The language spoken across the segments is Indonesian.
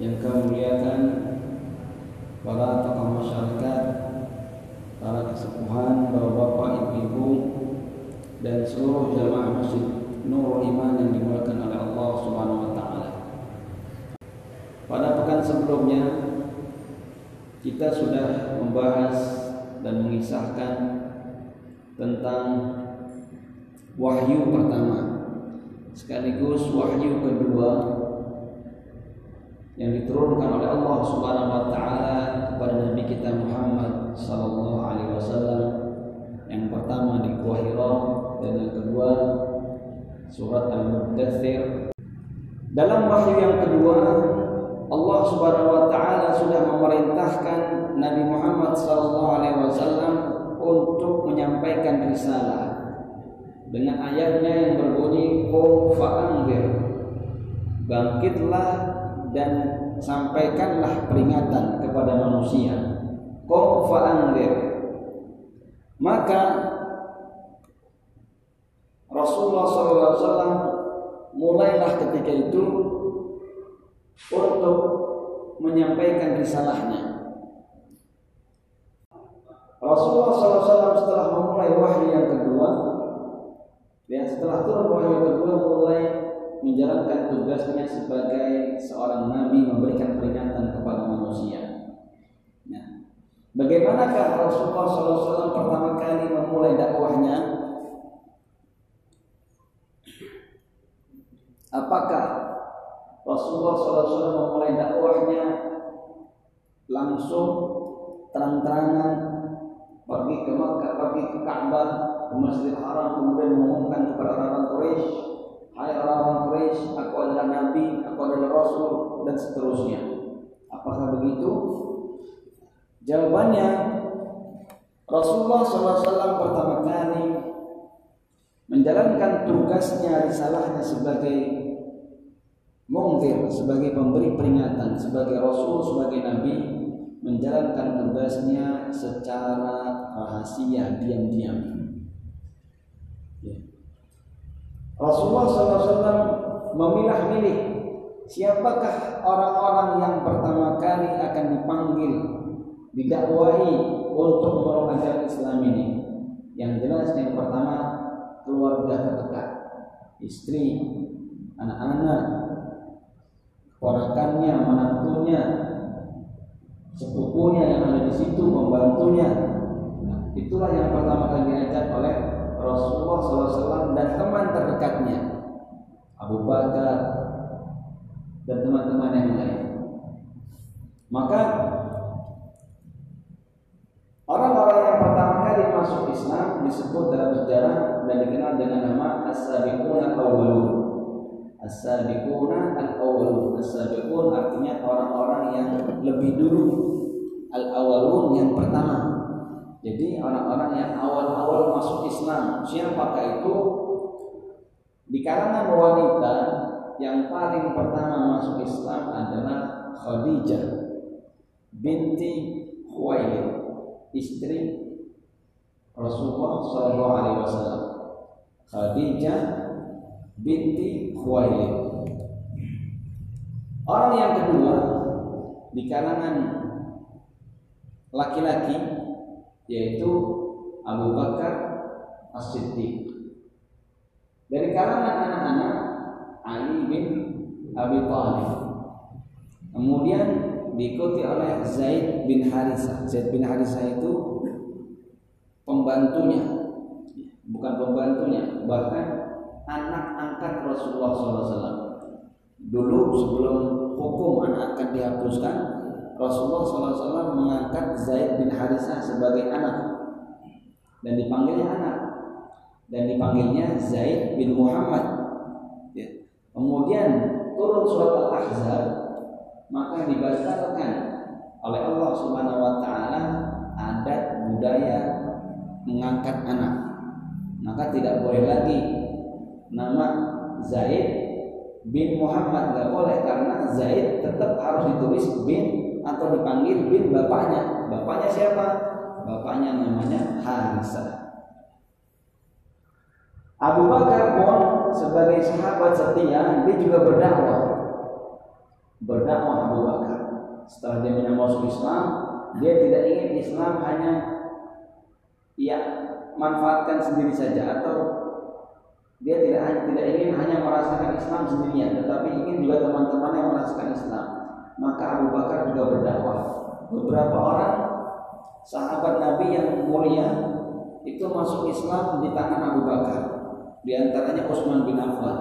yang kami muliakan para tokoh masyarakat, para kesepuhan, bapak-bapak, ibu-ibu, dan seluruh jamaah masjid Nurul Iman yang dimulakan oleh Allah Subhanahu wa taala. Pada pekan sebelumnya kita sudah membahas dan mengisahkan tentang wahyu pertama sekaligus wahyu kedua yang diturunkan oleh Allah Subhanahu wa taala kepada Nabi kita Muhammad sallallahu alaihi wasallam. Yang pertama di Gua Hira dan yang kedua surat Al-Mudaththir dalam wahyu yang kedua Allah Subhanahu wa taala sudah memerintahkan Nabi Muhammad sallallahu alaihi wasallam untuk menyampaikan risalah dengan ayatnya yang berbunyi qum fa'anzir bangkitlah dan sampaikanlah peringatan kepada manusia qum maka Rasulullah SAW mulailah ketika itu untuk menyampaikan risalahnya. Rasulullah SAW setelah memulai wahyu yang kedua, ya setelah turun wahyu yang kedua mulai menjalankan tugasnya sebagai seorang nabi memberikan peringatan kepada manusia. Nah, bagaimanakah Rasulullah SAW pertama kali memulai dakwahnya? Apakah Rasulullah SAW memulai dakwahnya langsung terang-terangan pergi ke Makkah, pergi ke Ka'bah, ke Masjidil Haram, kemudian mengumumkan kepada orang-orang Quraisy, hai orang-orang Quraisy, aku adalah Nabi, aku adalah Rasul, dan seterusnya. Apakah begitu? Jawabannya, Rasulullah SAW pertama kali menjalankan tugasnya, risalahnya sebagai mungkir sebagai pemberi peringatan, sebagai rasul, sebagai nabi menjalankan tugasnya secara rahasia, diam-diam. Ya. Rasulullah SAW memilah-milih siapakah orang-orang yang pertama kali akan dipanggil, didakwahi untuk memeluk Islam ini. Yang jelas yang pertama keluarga terdekat, istri, anak-anak, ponakannya, menantunya, sepupunya yang ada di situ membantunya. Nah, itulah yang pertama kali diajak oleh Rasulullah SAW dan teman terdekatnya, Abu Bakar dan teman-teman yang lain. Maka orang-orang yang pertama kali masuk Islam disebut dalam sejarah dan dikenal dengan nama As-Sabiqun Al-Awwalun. As-sabiquna al-awwalun. As-sabiqun artinya orang-orang yang lebih dulu. Al-awwalun yang pertama. Jadi orang-orang yang awal-awal masuk Islam. Siapakah itu? Di kalangan wanita yang paling pertama masuk Islam adalah Khadijah binti Khuwailid, istri Rasulullah Shallallahu Alaihi Wasallam. Khadijah binti Khuwailid. Orang yang kedua di kalangan laki-laki yaitu Abu Bakar As-Siddiq. Dari kalangan anak-anak Ali bin Abi Thalib. Kemudian diikuti oleh Zaid bin Harithah. Zaid bin Harithah itu pembantunya, bukan pembantunya, bahkan anak angkat Rasulullah SAW. Dulu sebelum hukum anak angkat dihapuskan, Rasulullah SAW mengangkat Zaid bin Harithah sebagai anak dan dipanggilnya anak dan dipanggilnya Zaid bin Muhammad. Ya. Kemudian turun surat Al-Ahzab maka dibatalkan oleh Allah Subhanahu wa taala adat budaya mengangkat anak. Maka tidak boleh lagi nama Zaid bin Muhammad nggak boleh karena Zaid tetap harus ditulis bin atau dipanggil bin bapaknya. Bapaknya siapa? Bapaknya namanya Harisa. Abu Bakar pun sebagai sahabat setia dia juga berdakwah. berdakwah Abu Bakar. Setelah dia menyambut Islam, dia tidak ingin Islam hanya ia manfaatkan sendiri saja atau dia tidak tidak ingin hanya merasakan Islam sendirian, tetapi ingin juga teman-teman yang merasakan Islam. Maka Abu Bakar juga berdakwah. Beberapa orang sahabat Nabi yang mulia itu masuk Islam di tangan Abu Bakar. Di antaranya Utsman bin Affan.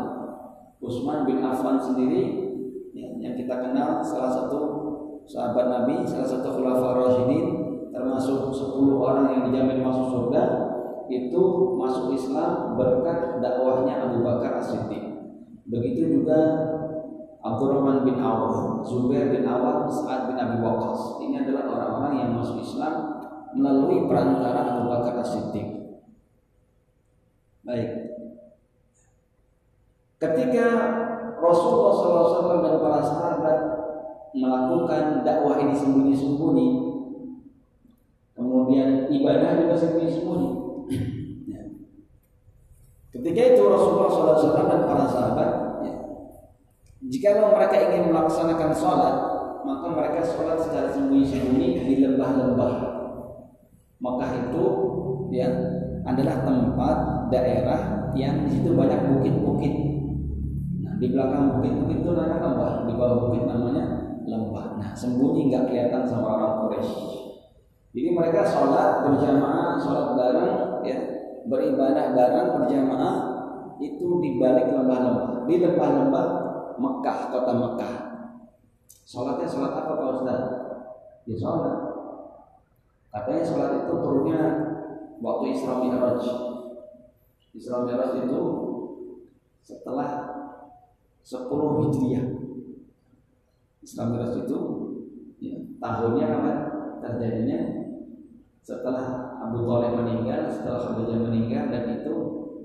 Utsman bin Affan sendiri yang kita kenal salah satu sahabat Nabi, salah satu khulafaur rasyidin termasuk 10 orang yang dijamin masuk surga itu masuk Islam berkat dakwahnya Abu Bakar As-Siddiq. Begitu juga Abdurrahman bin Auf, Zubair bin Awad, Sa'ad bin Abi Waqqas. Ini adalah orang-orang yang masuk Islam melalui perantara Abu Bakar As-Siddiq. Baik. Ketika Rasulullah SAW dan para sahabat melakukan dakwah ini sembunyi-sembunyi, kemudian ibadah juga sembunyi-sembunyi. Ya. Ketika itu Rasulullah SAW dan para sahabat, jika mereka ingin melaksanakan sholat, maka mereka sholat secara sembunyi-sembunyi di lembah-lembah. Maka itu ya adalah tempat daerah yang di situ banyak bukit-bukit di belakang bukit-bukit itu namanya lembah, di bawah bukit namanya lembah. Nah, sembunyi nggak kelihatan sama orang Quraisy. Jadi mereka sholat berjamaah, sholat bareng, ya, beribadah bareng berjamaah itu di balik lembah-lembah, di lembah-lembah Mekah, kota Mekah. Sholatnya sholat apa Pak Ustaz? Ya sholat. Katanya sholat itu turunnya waktu Isra Mi'raj. Isra Mi'raj itu setelah 10 Hijriah. Islam Miras itu ya, tahunnya apa terjadinya setelah Abu Thalib meninggal, setelah Khadijah meninggal dan itu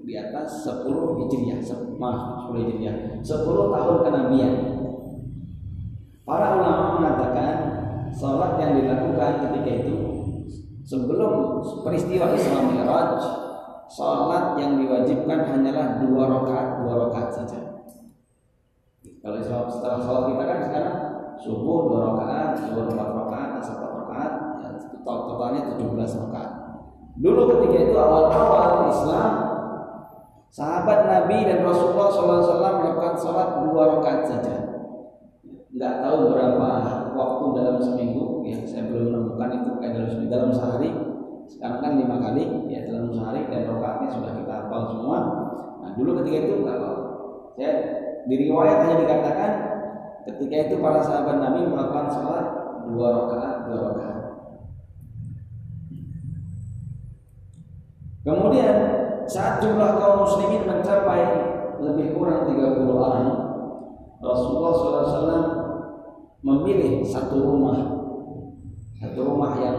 di atas 10 Hijriah, maaf 10 Hijriah, 10 tahun kenabian. Para ulama mengatakan sholat yang dilakukan ketika itu sebelum peristiwa Islam Mi'raj, sholat yang diwajibkan hanyalah dua rakaat, dua rakaat saja. Kalau setelah sholat kita kan sekarang subuh dua rakaat, subuh empat rakaat, asar empat rakaat, ya, totalnya tujuh belas rakaat. Dulu ketika itu awal-awal Islam, sahabat Nabi dan Rasulullah SAW melakukan sholat dua rakaat saja. Nggak tahu berapa waktu dalam seminggu, ya saya belum menemukan itu kayak dalam dalam sehari. Sekarang kan lima kali, ya dalam sehari dan rakaatnya sudah kita hafal semua. Nah dulu ketika itu nggak tahu. Saya di riwayat hanya dikatakan ketika itu para sahabat Nabi melakukan sholat dua rakaat dua rakaat. Kemudian saat jumlah kaum muslimin mencapai lebih kurang 30 orang, Rasulullah SAW memilih satu rumah, satu rumah yang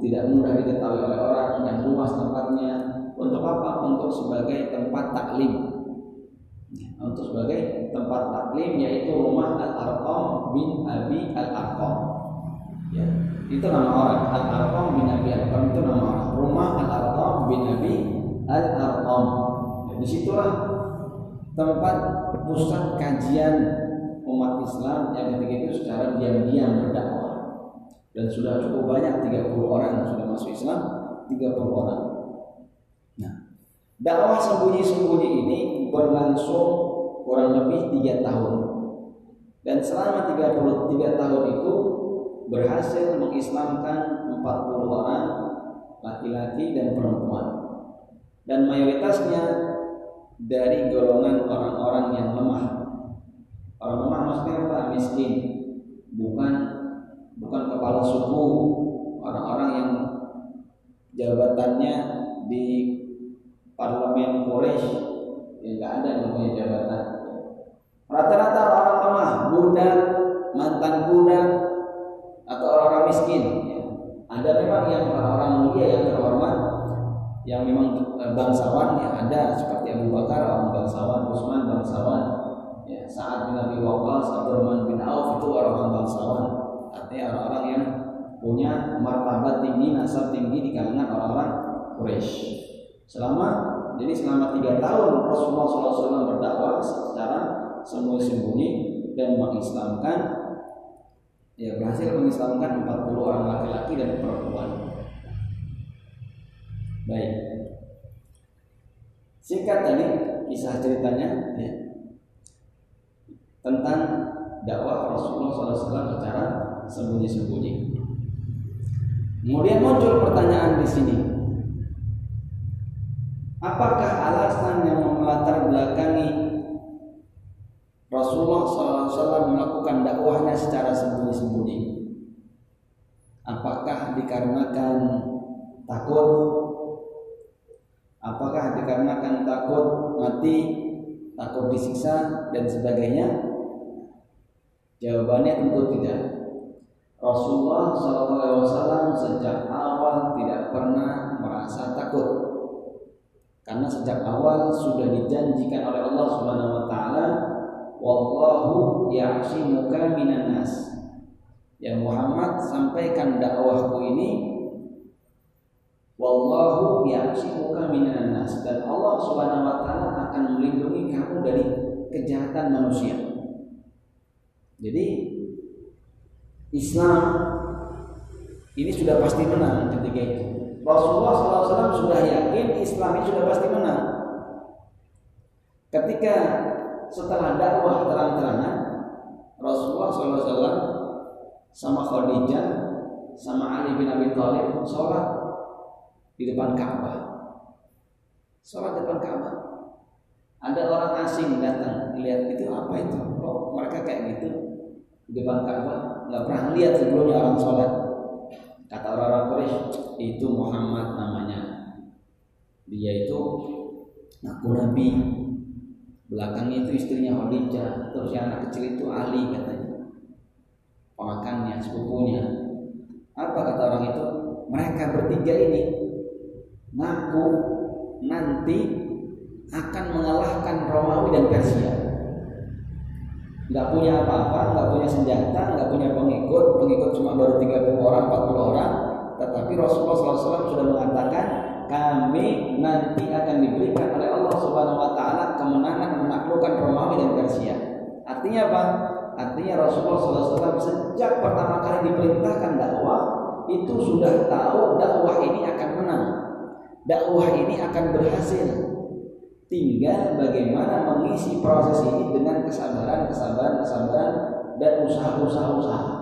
tidak mudah diketahui oleh orang, yang luas tempatnya, untuk apa? Untuk sebagai tempat taklim, untuk sebagai tempat taklim yaitu rumah Al-Arqam bin Abi Al-Arqam. Ya, itu nama orang Al-Arqam bin Abi Al-Arqam itu nama orang. Rumah Al-Arqam bin Abi Al-Arqam. Ya, di situlah tempat pusat kajian umat Islam yang ketika itu secara diam-diam berdakwah dan sudah cukup banyak 30 orang yang sudah masuk Islam 30 orang. Nah, dakwah sembunyi-sembunyi ini berlangsung kurang lebih tiga tahun dan selama 33 tahun itu berhasil mengislamkan 40 orang laki-laki dan perempuan dan mayoritasnya dari golongan orang-orang yang lemah orang lemah maksudnya apa miskin bukan bukan kepala suku orang-orang yang jabatannya di parlemen Quraisy yang nggak ada namanya jabatan. Rata-rata orang lemah, budak, mantan budak, atau orang-orang miskin. Ada memang yang orang-orang mulia yang terhormat, yang memang bangsawan ya ada seperti Abu Bakar orang bangsawan, Utsman bangsawan, ya saat bin Abi Waqqas, Abdurrahman bin Auf itu orang-orang bangsawan. Artinya orang-orang yang punya martabat tinggi, nasab tinggi di kalangan orang-orang Quraisy. Selama jadi selama tiga tahun Rasulullah SAW berdakwah secara sembunyi-sembunyi dan mengislamkan ya berhasil mengislamkan 40 orang laki-laki dan perempuan. Baik. Singkat tadi kisah ceritanya ya, tentang dakwah Rasulullah SAW secara sembunyi-sembunyi. Kemudian muncul pertanyaan di sini. Apakah alasan yang melatar belakangi Rasulullah SAW melakukan dakwahnya secara sembunyi-sembunyi. Apakah dikarenakan takut? Apakah dikarenakan takut mati, takut disiksa dan sebagainya? Jawabannya tentu tidak. Rasulullah SAW sejak awal tidak pernah merasa takut karena sejak awal sudah dijanjikan oleh Allah Subhanahu Wa Taala wallahu ya'simuka minan nas ya Muhammad sampaikan dakwahku ini wallahu ya'simuka minan nas. Dan Allah Subhanahu wa taala akan melindungi kamu dari kejahatan manusia. Jadi Islam ini sudah pasti menang ketika itu. Rasulullah SAW sudah yakin Islam ini sudah pasti menang. Ketika setelah dakwah terang-terangan Rasulullah SAW sama Khadijah sama Ali bin Abi Thalib sholat di depan Ka'bah. Sholat depan Ka'bah. Ada orang asing datang lihat itu apa itu? Oh, mereka kayak gitu di depan Ka'bah. Nggak pernah lihat sebelumnya orang sholat. Kata orang-orang Quraisy itu Muhammad namanya. Dia itu ngaku nabi belakangnya itu istrinya Khadijah terus yang anak kecil itu Ali katanya pemakannya sepupunya apa kata orang itu mereka bertiga ini ngaku nanti akan mengalahkan Romawi dan Persia nggak punya apa-apa nggak punya senjata nggak punya pengikut pengikut cuma baru 30 orang 40 orang tetapi Rasulullah SAW sudah mengatakan kami nanti akan diberikan oleh Allah Subhanahu wa taala kemenangan menaklukkan Romawi dan Persia. Artinya apa? Artinya Rasulullah SAW sejak pertama kali diperintahkan dakwah itu sudah tahu dakwah ini akan menang. Dakwah ini akan berhasil. Tinggal bagaimana mengisi proses ini dengan kesabaran, kesabaran, kesabaran dan usaha-usaha usaha.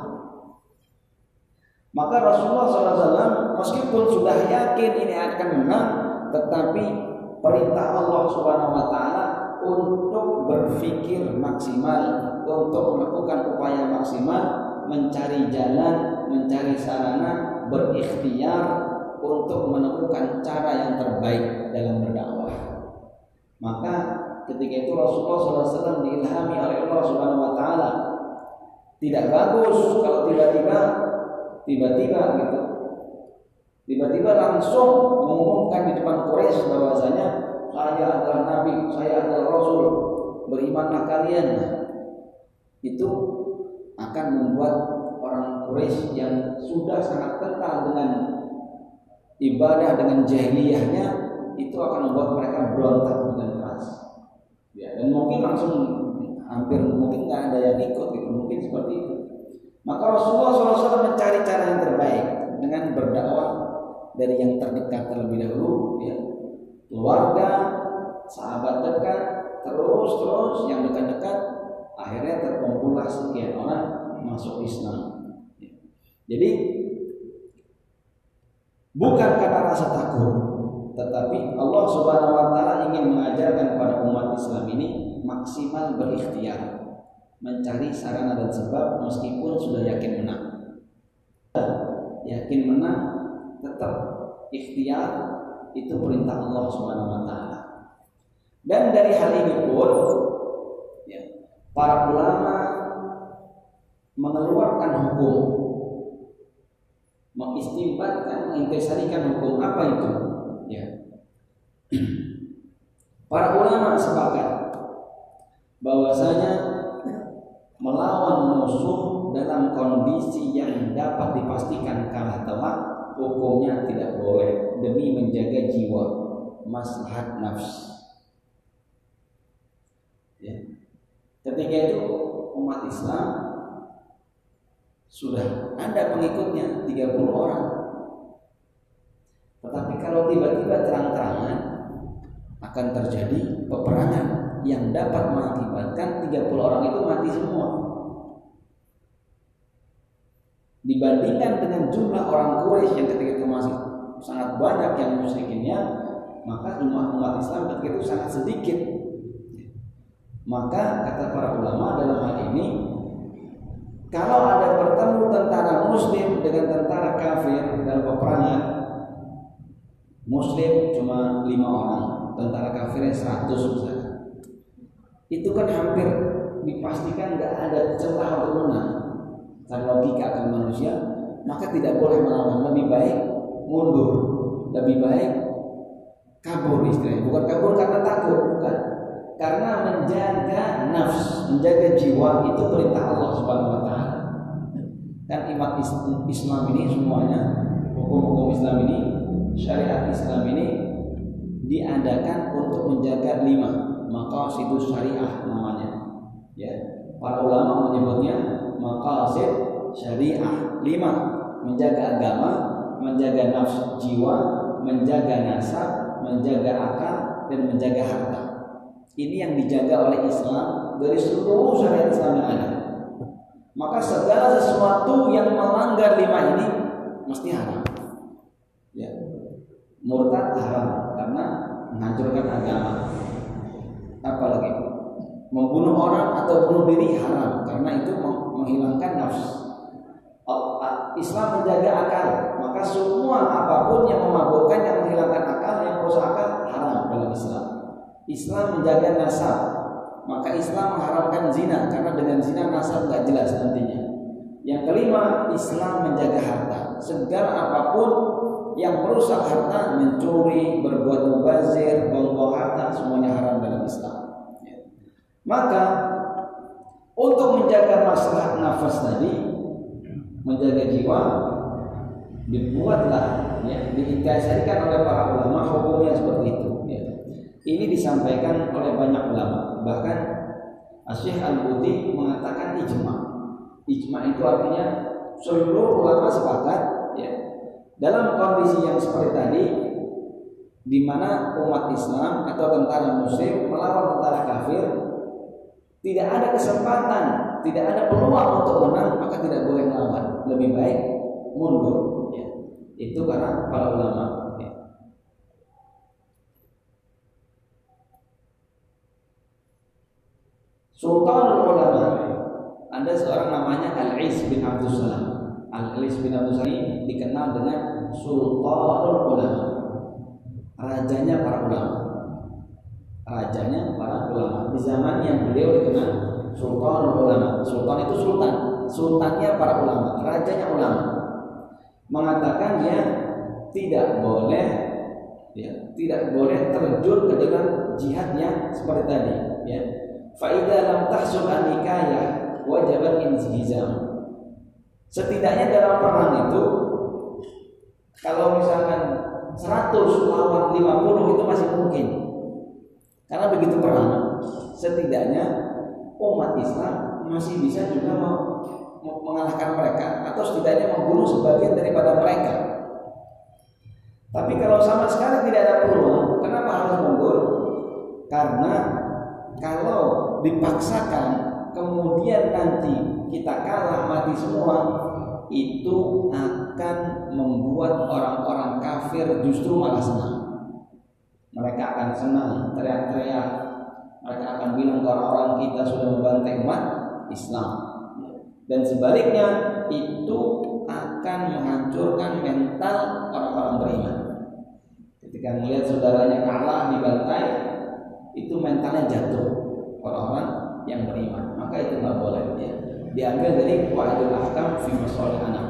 Maka Rasulullah SAW meskipun sudah yakin ini akan menang, tetapi perintah Allah Subhanahu Wa Taala untuk berpikir maksimal, untuk melakukan upaya maksimal, mencari jalan, mencari sarana, berikhtiar untuk menemukan cara yang terbaik dalam berdakwah. Maka ketika itu Rasulullah SAW diilhami oleh Allah Subhanahu Wa Taala. Tidak bagus kalau tiba-tiba tiba-tiba gitu tiba-tiba langsung mengumumkan di depan Quraisy bahwasanya saya adalah nabi, saya adalah rasul, berimanlah kalian. Itu akan membuat orang Quraisy yang sudah sangat kental dengan ibadah dengan jahiliyahnya itu akan membuat mereka berontak dengan keras. Ya, dan mungkin langsung hampir mungkin nggak ada yang ikut gitu, mungkin seperti itu. Maka Rasulullah SAW mencari cara yang terbaik dengan berdakwah dari yang terdekat terlebih dahulu, ya. keluarga, sahabat dekat, terus terus yang dekat-dekat, akhirnya terkumpullah sekian orang masuk Islam. Ya. Jadi bukan karena rasa takut, tetapi Allah Subhanahu Wa Taala ingin mengajarkan kepada umat Islam ini maksimal berikhtiar mencari sarana dan sebab meskipun sudah yakin menang. Yakin menang tetap ikhtiar itu perintah Allah Subhanahu wa taala. Dan dari hal ini pun ya, para ulama mengeluarkan hukum mengistimbatkan mengintisarikan hukum. Apa itu? Ya. Para ulama sepakat bahwasanya melawan musuh dalam kondisi yang dapat dipastikan kalah telak hukumnya tidak boleh demi menjaga jiwa maslahat nafs. Ya. ketika itu umat Islam sudah ada pengikutnya 30 orang. Tetapi kalau tiba-tiba terang-terangan akan terjadi peperangan yang dapat mengakibatkan 30 orang itu mati semua. Dibandingkan dengan jumlah orang Quraisy yang ketika itu masih sangat banyak yang musyrikinnya, maka jumlah umat Islam ketika itu sangat sedikit. Maka kata para ulama dalam hal ini kalau ada bertemu tentara muslim dengan tentara kafir dalam peperangan Muslim cuma lima orang Tentara kafirnya seratus misalnya. Itu kan hampir dipastikan nggak ada celah untuk menang. Karena logika akan manusia Maka tidak boleh melawan. Lebih baik mundur Lebih baik kabur istilahnya. Bukan kabur karena takut Bukan Karena menjaga nafs Menjaga jiwa itu perintah Allah subhanahu wa ta'ala. Kan imat Islam ini semuanya hukum-hukum Islam ini syariat Islam ini diadakan untuk menjaga lima maqasid syariah namanya. Ya para ulama menyebutnya maqasid syariah lima. Menjaga agama menjaga nafsu jiwa menjaga nasab menjaga akal dan menjaga harta ini yang dijaga oleh Islam dari seluruh syariat Islam yang ada maka segala sesuatu yang melanggar lima ini mesti haram. Ya. Murtad haram karena menghancurkan agama. Apalagi membunuh orang atau bunuh diri haram karena itu menghilangkan nafsu. Islam menjaga akal, maka semua apa pun yang memabukkan, yang menghilangkan akal, yang merusak akal haram dalam Islam. Islam menjaga nasab, maka Islam mengharamkan zina karena dengan zina nasab nggak jelas nantinya. Yang kelima, Islam menjaga harta. Segala apa pun yang merusak harta, mencuri, berbuat mubazir, membawa harta, semuanya haram dalam Islam. Ya. Maka untuk menjaga masalah nafas tadi, menjaga jiwa, dibuatlah, ya, diinisiasikan oleh para ulama hukumnya seperti itu. Ini disampaikan oleh banyak ulama bahkan Asyik Al-Buti mengatakan ijma. Ijma itu artinya seluruh ulama sepakat ya. Dalam kondisi yang seperti tadi di mana umat Islam atau tentara muslim melawan tentara kafir tidak ada kesempatan, tidak ada peluang untuk menang, maka tidak boleh melawan. Lebih baik mundur. Ya. Itu karena para ulama Sultan ulama ada seorang namanya Al-Is bin Abdul Salam. Al-Is bin Abdul Salam ini dikenal dengan Sultanul Ulama. Rajanya para ulama. Rajanya para ulama. Di zaman yang beliau dikenal Sultanul Ulama. Sultan itu sultan. Sultannya para ulama, rajanya ulama. Mengatakan dia tidak boleh ya, tidak boleh terjun ke dalam jihadnya seperti tadi ya Faida lam tahsul nikayah wajibat inhizam. Setidaknya dalam perang itu kalau misalkan 100 lawan 50 itu masih mungkin. Karena begitu perang, setidaknya umat Islam masih bisa juga mengalahkan mereka atau setidaknya membunuh sebagian daripada mereka. Tapi kalau sama sekali tidak ada peluang, kenapa harus mundur? Karena kalau dipaksakan kemudian nanti kita kalah mati semua itu akan membuat orang-orang kafir justru malah senang. Mereka akan senang teriak-teriak. Mereka akan bilang ke orang-orang kita sudah membantai umat Islam. Dan sebaliknya itu akan menghancurkan mental orang-orang beriman. Ketika melihat saudaranya kalah dibantai itu mentalnya jatuh orang-orang yang beriman maka itu nggak boleh ya. Diambil dari wa'idul ahkam fi masalih anak.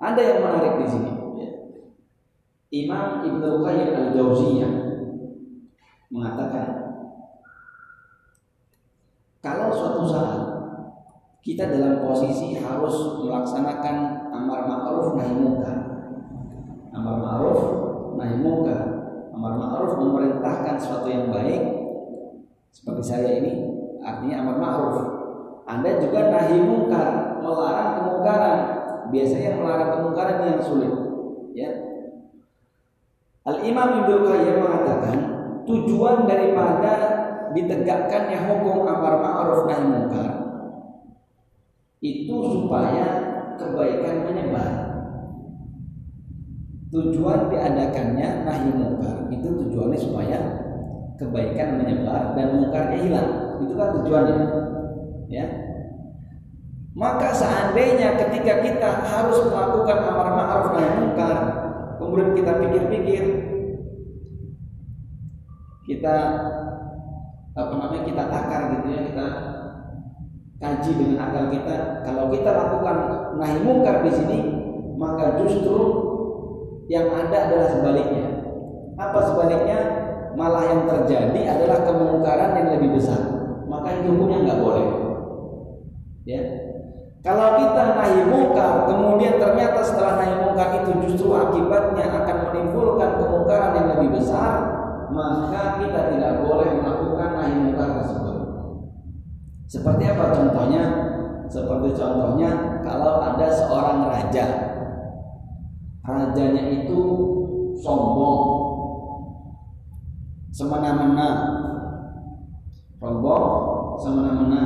Ada yang menarik di sini ya. Imam Ibnu Qayyim al-Jauziyah mengatakan kalau suatu saat kita dalam posisi harus melaksanakan amar ma'ruf nahi munkar amar ma'ruf nahi munkar amar ma'ruf memerintahkan sesuatu yang baik seperti saya ini artinya amar ma'ruf. Anda juga nahi mungkar, melarang kemungkaran. Biasanya melarang kemungkaran yang sulit. Ya. Al Imam Ibnu Qayyim mengatakan tujuan daripada ditegakkannya hukum amar ma'ruf nahi mungkar itu supaya kebaikan menyebar. Tujuan diadakannya nahi mungkar itu tujuannya supaya kebaikan menyebar dan mungkarnya hilang. Itu kan tujuannya. Ya. Maka seandainya ketika kita harus melakukan amar ma'ruf nahi mungkar, kemudian kita pikir-pikir kita apa namanya kita takar gitu ya kita kaji dengan akal kita kalau kita lakukan nahi mungkar di sini maka justru yang ada adalah sebaliknya apa sebaliknya malah yang terjadi adalah kemungkaran yang lebih besar maka itu hukumnya nggak boleh ya kalau kita nahi mungkar kemudian ternyata setelah nahi mungkar itu justru akibatnya akan menimbulkan kemungkaran yang lebih besar maka kita tidak boleh melakukan nahi mungkar tersebut. Seperti apa contohnya? Seperti contohnya kalau ada seorang raja. Rajanya itu sombong, semena-mena, sombong, semena-mena.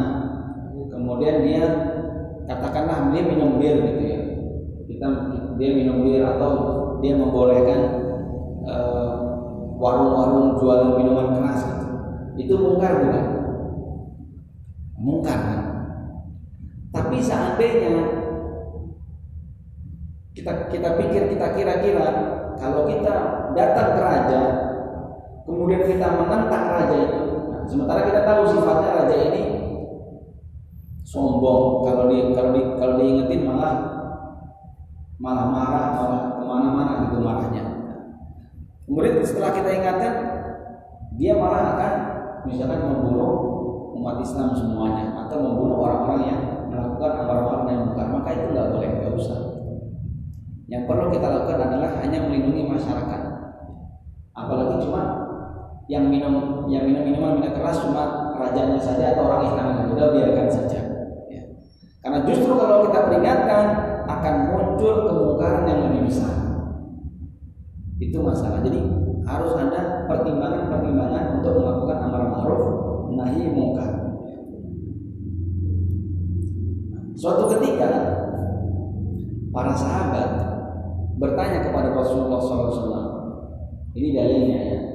Kemudian dia katakanlah dia minum bir gitu ya. Kita dia minum bir atau dia membolehkan uh, warung-warung jual minuman keras gitu. Itu mungkar bukan? Mungkar kan? Tapi seandainya kita kita pikir kita kira-kira kalau kita datang ke raja kemudian kita menentang raja itu nah, sementara kita tahu sifatnya raja ini sombong kalau di kalau di kalau diingetin malah malah marah malah ke mana-mana gitu marahnya Kemudian setelah kita ingatkan, dia malah akan misalkan membunuh umat Islam semuanya atau membunuh orang-orang yang melakukan amar ma'ruf nahi munkar, maka itu nggak boleh, nggak usah. Yang perlu kita lakukan adalah hanya melindungi masyarakat. Apalagi cuma yang minum yang minum minuman minuman keras cuma rajanya saja atau orang Islam sudah biarkan saja. Ya. Karena justru kalau kita peringatkan akan muncul kemungkaran yang lebih besar. Itu masalah. Jadi harus ada pertimbangan-pertimbangan untuk melakukan amar ma'ruf nahi mungkar. Suatu ketika para sahabat bertanya kepada Rasulullah SAW. Ini dalilnya ya.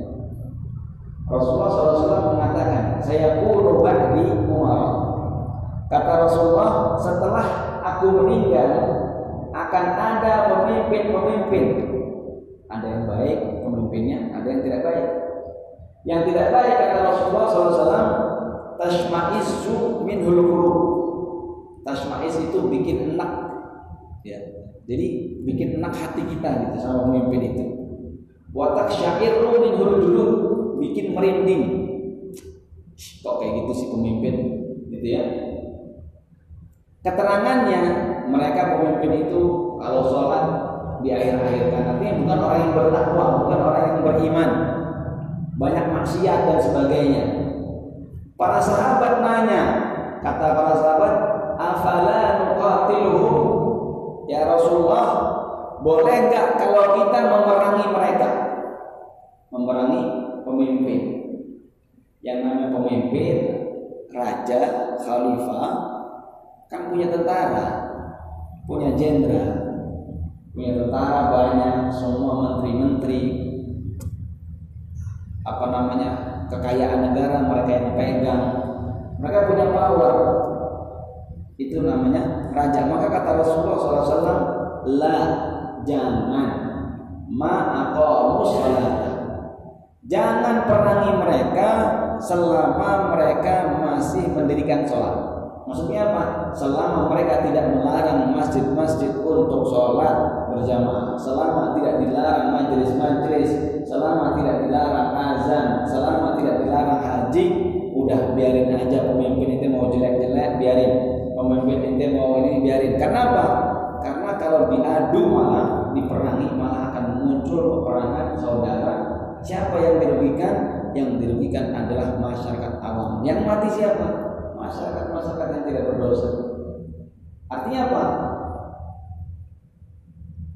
Rasulullah SAW mengatakan, saya puluh di Umar. Kata Rasulullah, setelah aku meninggal akan ada pemimpin-pemimpin ada yang baik pemimpinnya, ada yang tidak baik. Yang tidak baik kata Rasulullah SAW, tashma'izu min hulukuru. Tashma'iz itu bikin enak, ya. Jadi bikin enak hati kita gitu sama pemimpin itu. Watak syairu min dulu bikin merinding. Kok kayak gitu sih pemimpin, gitu ya. Keterangannya mereka pemimpin itu kalau sholat di akhir-akhir kan. Artinya bukan orang yang bertakwa bukan orang yang beriman. Banyak maksiat dan sebagainya. Para sahabat nanya kata para sahabat afala nuqatiluhum? Ya Rasulullah boleh nggak kalau kita memerangi mereka? Memerangi pemimpin yang namanya pemimpin raja khalifah kan punya tentara punya jenderal punya tentara banyak, semua menteri-menteri, apa namanya kekayaan negara mereka yang pegang, mereka punya power. Itu namanya raja. Maka kata Rasulullah SAW, la jangan ma aqamu Jangan perangi mereka selama mereka masih mendirikan sholat. Maksudnya apa? Selama mereka tidak melarang masjid-masjid untuk sholat berjamaah, selama tidak dilarang majelis-majelis, selama tidak dilarang azan, selama tidak dilarang haji, udah biarin aja pemimpin itu mau jelek-jelek, biarin. Pemimpin itu mau ini biarin. Karena apa? Karena kalau diadu malah diperangi malah akan muncul peperangan saudara. Siapa yang dirugikan? Yang dirugikan adalah masyarakat awam. Yang mati siapa? masyarakat-masyarakat yang tidak berdosa. Artinya apa?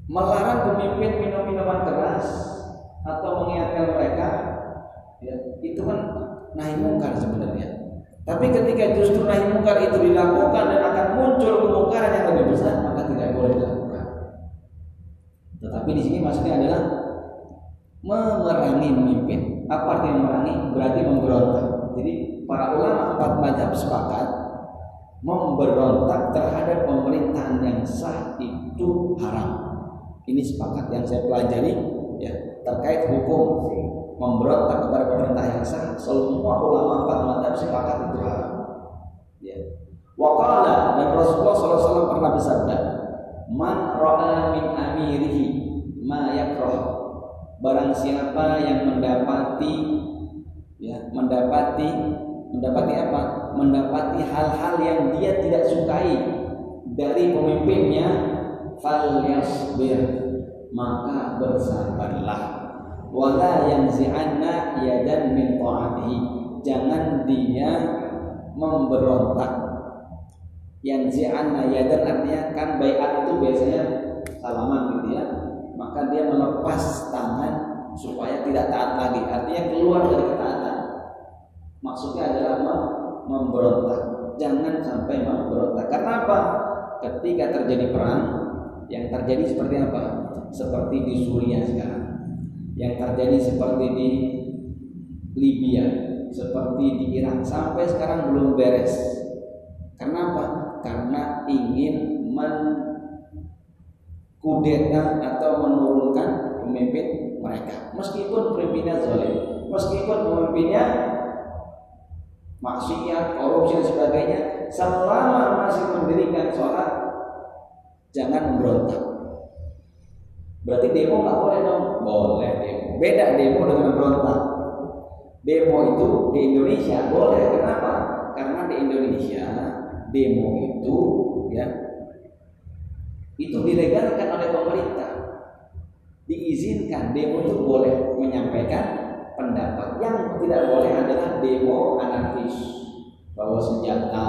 Melarang pemimpin minum minuman keras atau mengingatkan mereka, ya, itu kan nahi mungkar sebenarnya. Tapi ketika justru nahi mungkar itu dilakukan dan akan muncul kemungkaran yang lebih besar, maka tidak boleh dilakukan. Tetapi di sini maksudnya adalah memerangi pemimpin. Apa artinya memerangi? Berarti memberontak. Jadi para ulama empat mazhab sepakat memberontak terhadap pemerintahan yang sah itu haram. Ini sepakat yang saya pelajari ya terkait hukum memberontak kepada pemerintah yang sah semua ulama empat madzhab sepakat itu haram ya Wakala dan Rasulullah SAW pernah bersabda man ra'a min amirihi ma yakrah barang siapa yang mendapati ya mendapati mendapati apa? Mendapati hal-hal yang dia tidak sukai dari pemimpinnya fal yasbir maka bersabarlah. Wala yanzi'anna yadan min ta'atihi. Jangan dia memberontak. Yanzi'anna yadan artinya kan bayat itu biasanya salaman gitu ya maka dia melepas tangan supaya tidak taat lagi. Artinya keluar dari ketaatan. Maksudnya adalah memberontak. Jangan sampai memberontak. Karena apa? Ketika terjadi perang yang terjadi seperti apa? Seperti di Suriah sekarang. Yang terjadi seperti di Libya, seperti di Irak. Sampai sekarang belum beres. Kenapa? Karena ingin mengkudeta atau menurunkan pemimpin mereka. Meskipun pemimpinnya zalim, meskipun pemimpinnya maksiat, korupsi dan sebagainya, selama masih mendirikan sholat, jangan memberontak. Berarti demo nggak boleh dong? Boleh demo. Beda demo dengan berontak. Demo itu di Indonesia boleh. Kenapa? Karena di Indonesia demo itu itu dilegalkan oleh pemerintah. Diizinkan demo itu boleh menyampaikan pendapat. Yang tidak boleh adalah demo anarkis, bawa senjata,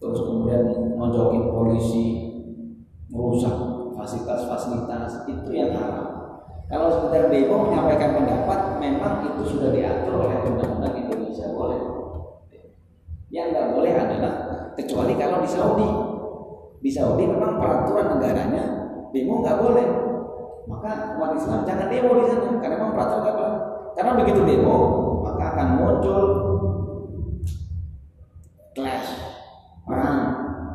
terus kemudian nonjokin polisi, merusak fasilitas-fasilitas itu yang haram. Kalau sekedar demo menyampaikan pendapat, memang itu sudah diatur oleh undang-undang Indonesia boleh. Yang nggak boleh adalah kecuali kalau di Saudi. Di Saudi memang peraturan negaranya demo nggak boleh. Maka umat Islam jangan demo di sana karena memang peraturan boleh. Karena begitu demo maka akan muncul clash, perang,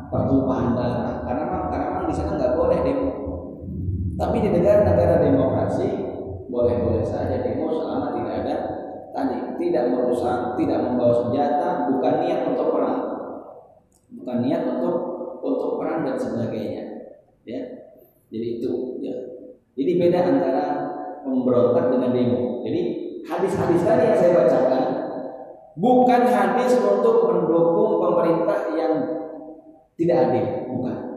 pertumpahan darah. Karena memang karena memang di sana nggak boleh demo. Tapi di negara-negara demokrasi boleh-boleh saja demo selama tidak ada tadi tidak merusak, tidak membawa senjata, bukan niat untuk perang, bukan niat untuk untuk perang dan sebagainya. Ya, jadi itu. Ya. Jadi beda antara memberontak dengan demo. Jadi hadis-hadis tadi yang saya bacakan bukan hadis untuk mendukung pemerintah yang tidak adil, bukan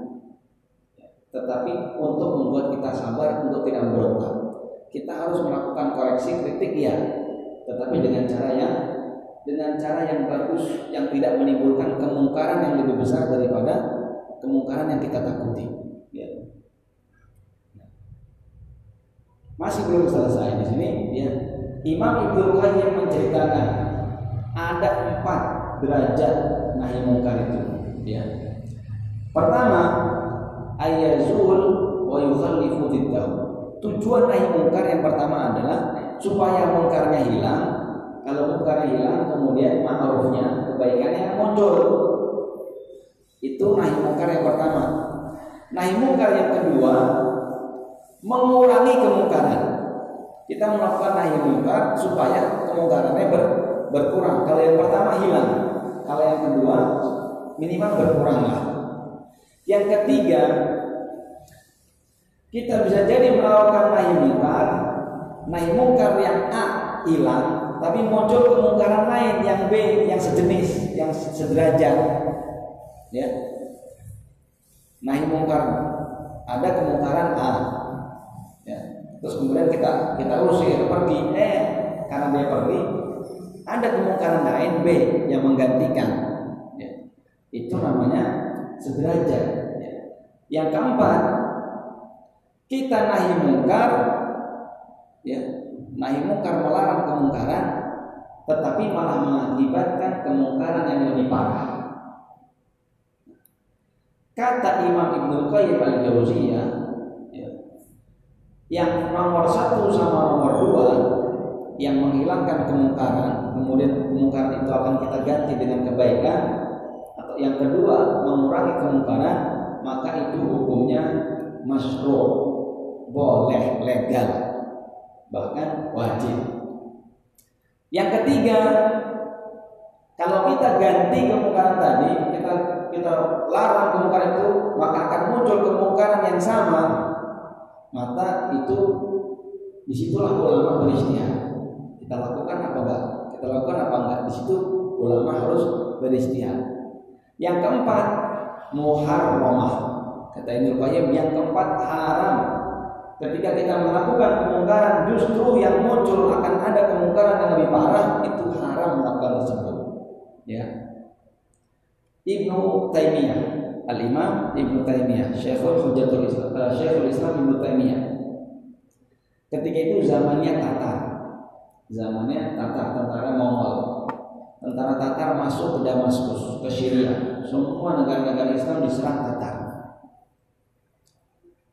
tetapi untuk membuat kita sabar untuk tidak memberontak. Kita harus melakukan koreksi kritik ya, tetapi dengan cara yang dengan cara yang bagus yang tidak menimbulkan kemungkaran yang lebih besar daripada kemungkaran yang kita takuti. Ya. Masih belum selesai di sini. Ya. Imam Ibnu Qayyim menceritakan ada empat derajat nahi mungkar itu. Ya. Pertama, ayazul wa yukhallifu. Tujuan nahi mungkar yang pertama adalah supaya mungkarnya hilang. Kalau mungkarnya hilang, kemudian ma'rufnya, kebaikannya muncul. Itu nahi mungkar yang pertama. Nahi mungkar yang kedua mengurangi kemungkaran. Kita melakukan nahi mungkar supaya kemungkarannya ber, berkurang. Kalau yang pertama hilang, kalau yang kedua minimal berkuranglah. Yang ketiga, kita bisa jadi melakukan nahi mungkar, nahi mungkar yang A hilang, tapi muncul kemungkaran lain yang B yang sejenis, yang sederajat. Ya. Nahi mungkar ada kemungkaran A. Ya. Terus kemudian kita kita usir pergi, eh karena dia pergi, ada kemungkaran lain B yang menggantikan. Itu namanya sederajat. Ya. Yang keempat, kita nahi mungkar, ya, nahi mungkar melarang kemungkaran, tetapi malah mengakibatkan kemungkaran yang lebih parah. Kata Imam Ibnu Qayyim al-Jauziyah, ya, yang nomor satu sama nomor dua yang menghilangkan kemungkaran, kemudian kemungkaran itu akan kita ganti dengan kebaikan, atau yang kedua mengurangi kemungkaran, maka itu hukumnya masro, boleh, legal, bahkan wajib. Yang ketiga, kalau kita ganti kemungkaran tadi, kita kita larang kemungkaran itu, maka akan muncul kemungkaran yang sama. Maka itu di situlah ulama beristihad kita lakukan apa enggak? Kita lakukan apa enggak? Di situ ulama harus beristihad yang keempat muharramah. Kata Ibnu Qayyim yang keempat haram. Ketika kita melakukan kemungkaran justru yang muncul akan ada kemungkaran yang lebih parah itu haram melakukan tersebut. Ya Ibnu Taimiyah. Al-Imam Ibnu Taimiyah. Syekhul Hujatul Islam uh, Syekhul Islam Ibnu Taimiyah. Ketika itu zamannya Tatar. Zamannya Tatar tentara Mongol. Tentara Tatar masuk ke Damaskus ke Syria. Semua negara-negara Islam diserang Tatar.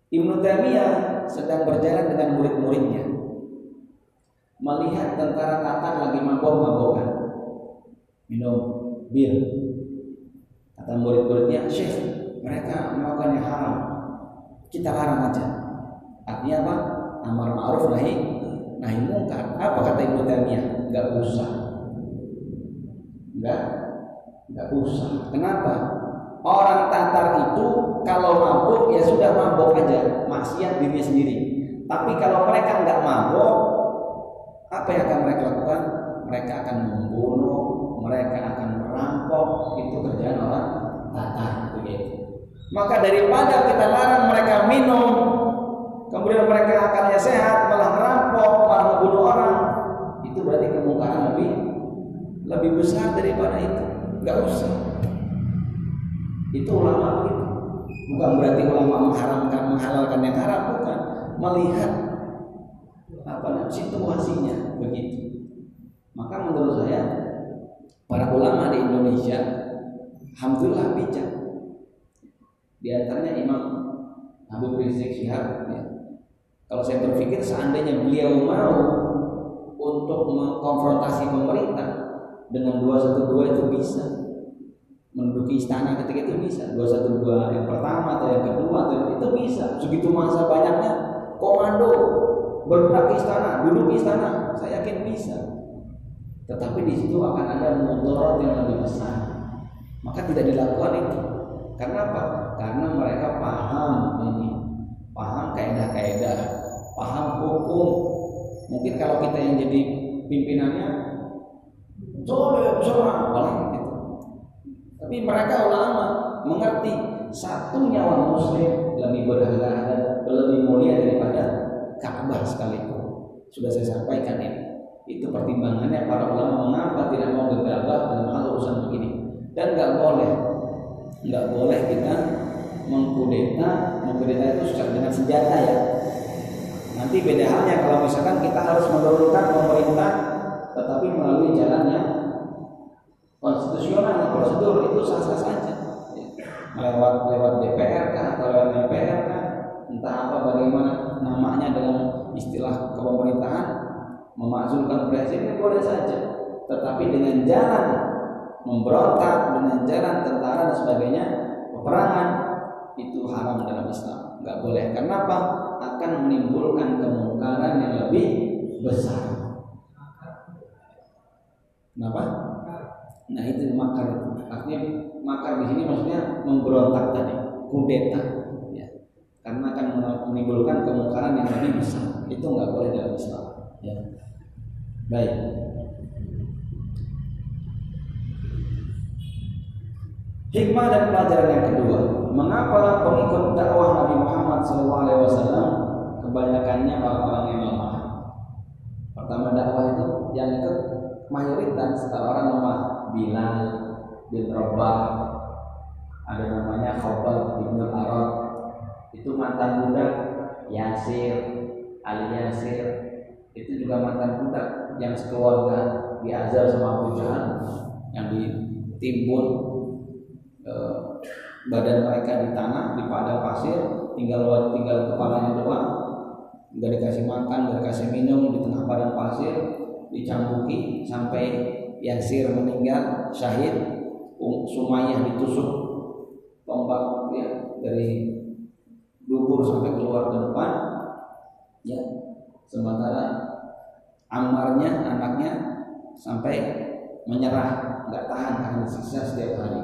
Ibnu Taimiyah sedang berjalan dengan murid-muridnya. Melihat tentara Tatar lagi mabok-mabokan. Minum bir kata murid-muridnya Syekh mereka melakukan yang haram kita larang aja artinya apa amar ma'ruf nahi nahi mungkar. Apa kata Ibnu Taimiyah? Enggak usah. Enggak enggak usah. Kenapa? Orang Tatar itu kalau mabuk ya sudah mabuk aja, maksiat dirinya sendiri. Tapi kalau mereka enggak mabuk, apa yang akan mereka lakukan? Mereka akan membunuh, mereka akan merampok, itu kerjaan orang Tatar begitu. Maka daripada kita larang mereka minum, kemudian mereka akannya sehat, malah merampok, malah membunuh orang, itu berarti kemungkaran lebih lebih besar daripada itu. Gak usah. Itu ulama begitu. Bukan berarti ulama mengharamkan menghalalkan yang haram, bukan. Melihat apa situasinya begitu. Maka menurut saya para ulama di Indonesia alhamdulillah bijak. Di antaranya Imam Habib Rizik Syihab ya, kalau saya berpikir seandainya beliau mau untuk mengkonfrontasi pemerintah dengan 212 itu bisa. Menduduki istana ketika itu bisa. 212 yang pertama atau yang kedua atau itu bisa. Segitu masa banyaknya komando bergerak istana duduk istana. Saya yakin bisa tetapi di situ akan ada mudarat yang lebih besar maka tidak dilakukan itu karena apa karena mereka paham ini paham kaidah-kaidah paham hukum. Mungkin kalau kita yang jadi pimpinannya, boleh seorang boleh gitu. Tapi mereka ulama mengerti satu nyawa muslim lebih berharga lebih mulia daripada Ka'bah sekalipun. Sudah saya sampaikan ini. Itu pertimbangannya para ulama mengapa tidak mau gegabah dalam hal urusan begini. Dan nggak boleh, nggak boleh kita mengkudeta, mengkudeta itu dengan senjata ya, Nanti beda halnya kalau misalkan kita harus menurunkan pemerintah tetapi melalui jalannya konstitusional prosedur itu sah-sah saja. Lewat lewat DPR kah atau lewat DPR kah entah apa bagaimana namanya dengan istilah kepemerintahan memakzulkan presiden boleh saja tetapi dengan jalan memberontak dengan jalan tentara dan sebagainya peperangan itu haram dalam Islam nggak boleh kenapa akan menimbulkan kemungkaran yang lebih besar. Kenapa? Nah itu makar Artinya makar di sini maksudnya memberontak tadi, kudeta. Ya. Karena akan menimbulkan kemungkaran yang lebih besar. Itu nggak boleh dalam Islam. Ya. Baik. Hikmah dan pelajaran yang kedua, mengapa pengikut dakwah Nabi Muhammad SAW kebanyakannya orang-orang yang lemah. Pertama dakwah itu yang ikut mayoritas orang lemah. Bilal bin Rabah ada namanya Khobal ibnu Arad itu mantan budak Yasir Ali Yasir itu juga mantan budak yang sekeluarga diajar sama Jahal yang ditimbun eh, badan mereka di tanah di padang pasir tinggal tinggal kepalanya doang. Nggak dikasih makan nggak dikasih minum di tengah padang pasir dicambuki sampai Yasir meninggal syahid Sumayyah ditusuk tombak ya dari dubur sampai keluar ke depan. Ya sementara Ammarnya anaknya sampai menyerah nggak tahan karena siksa setiap hari.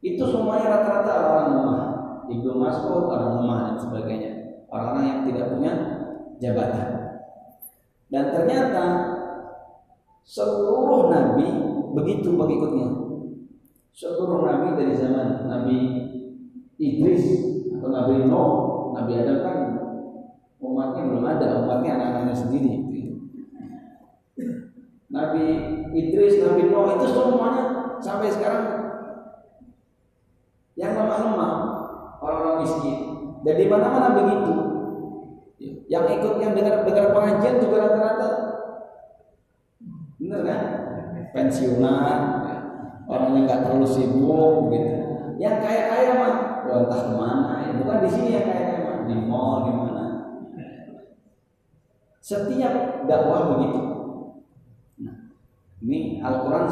Itu semuanya rata-rata orang lemah. Ibnu Mas'ud orang lemah dan sebagainya. Orang-orang yang tidak punya jabatan. Dan ternyata seluruh nabi begitu pengikutnya. Seluruh nabi dari zaman Nabi Idris atau Nabi Nuh Nabi Adam kan umatnya belum ada umatnya anak-anaknya sendiri Nabi Idris Nabi Nuh itu semuanya sampai sekarang yang lemah-lemah orang-orang miskin. Dan di mana-mana begitu. Yang ikut yang dengar dengar pengajian juga rata-rata. Bener kan pensiunan orang yang nggak terlalu sibuk gitu. Yang kaya kaya mah oh, entah ke mana ya. bukan di sini yang kaya kaya mah di mall di mana. Setiap dakwah begitu ini Al-Quran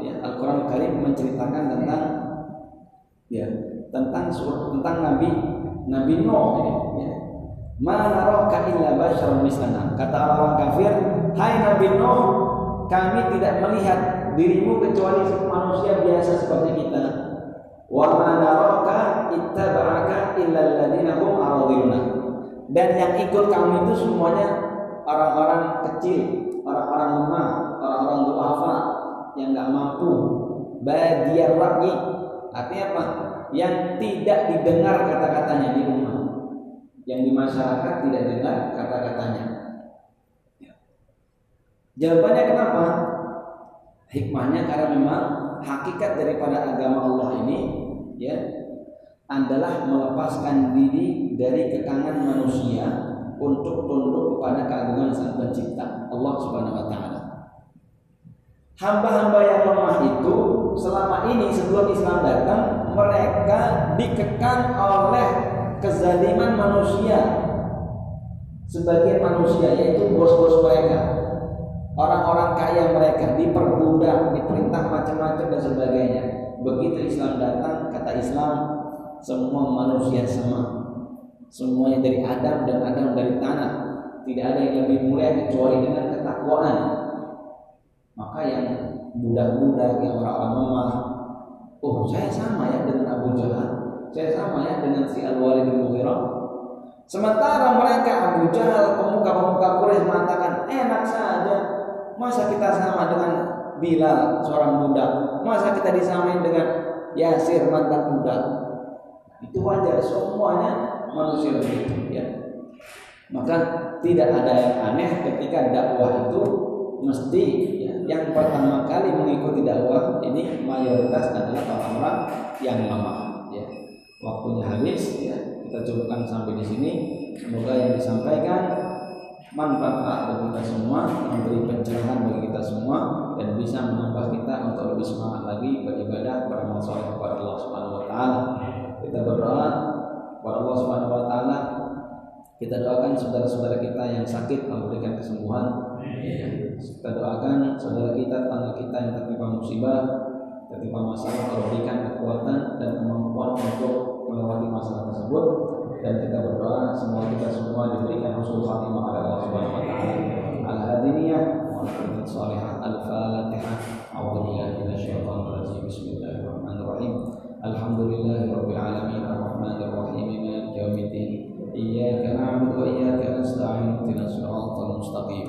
ya Al-Quran Karim menceritakan tentang ya tentang surah tentang Nabi Nabi Nuh ya. Mana illa basyarum mislana. Kata orang kafir, "Hai Nabi Nuh, kami tidak melihat dirimu kecuali manusia biasa seperti kita. Wa ma naraka ittaba'aka illa alladziina hum aradiluna. Dan yang ikut kamu itu semuanya orang-orang kecil, orang-orang lemah, orang-orang duafa yang nggak mampu. Badiyar lagi artinya apa? Yang tidak didengar kata-katanya di rumah. Yang di masyarakat tidak dengar kata-katanya. Jawabannya kenapa? Hikmahnya karena memang hakikat daripada agama Allah ini ya adalah melepaskan diri dari kekangan manusia untuk tunduk kepada keagungan Sang Pencipta Allah Subhanahu wa taala. Hamba-hamba yang lemah itu selama ini sebelum Islam datang mereka dikekang oleh kezaliman manusia sebagai manusia yaitu bos-bos mereka orang-orang kaya mereka diperbudak, diperintah macam-macam dan sebagainya. Begitu Islam datang, kata Islam, semua manusia sama. Semuanya dari Adam dan Adam dari tanah. Tidak ada yang lebih mulia kecuali dengan ketakwaan. Maka yang budak-budak, yang orang-orang lemah, oh saya sama ya dengan Abu Jahal, saya sama ya dengan si Al-Walid bin Mughirah. Sementara mereka Abu Jahal, pemuka-pemuka Quraisy mengatakan enak saja Masa kita sama dengan Bilal seorang budak? Masa kita disamain dengan Yasir mantan budak? Itu wajar semuanya manusia begitu ya. Maka tidak ada yang aneh ketika dakwah itu mesti yang pertama kali mengikuti dakwah ini mayoritas adalah orang-orang yang lemah ya. Waktunya habis ya. Kita cukupkan sampai di sini. Semoga yang disampaikan manfaat bagi kita semua, memberi pencerahan bagi kita semua dan bisa menambah kita untuk lebih semangat lagi beribadah beramal soleh kepada Allah Subhanahu wa taala. Kita berdoa kepada Allah Subhanahu wa taala. Kita doakan saudara-saudara kita yang sakit memberikan kesembuhan. Kita doakan saudara kita, tangga kita yang tertimpa musibah, tertimpa masalah, Allah berikan kekuatan dan kemampuan untuk melewati masalah tersebut. Dan kita berdoa semua kita semua diberikan husnul khatimah oleh Allah Subhanahu Wa Taala. Al-Hadiniyah, Al-Fatihah, Al-Fatihah, A'udzubillahiminasyaitonirrajim. Bismillahirrahmanirrahim. Alhamdulillahirobbilalamin. arrahmanir rahim Maliki yaumiddin. إياك نعبد وإياك نستعين اهدنا الصراط المستقيم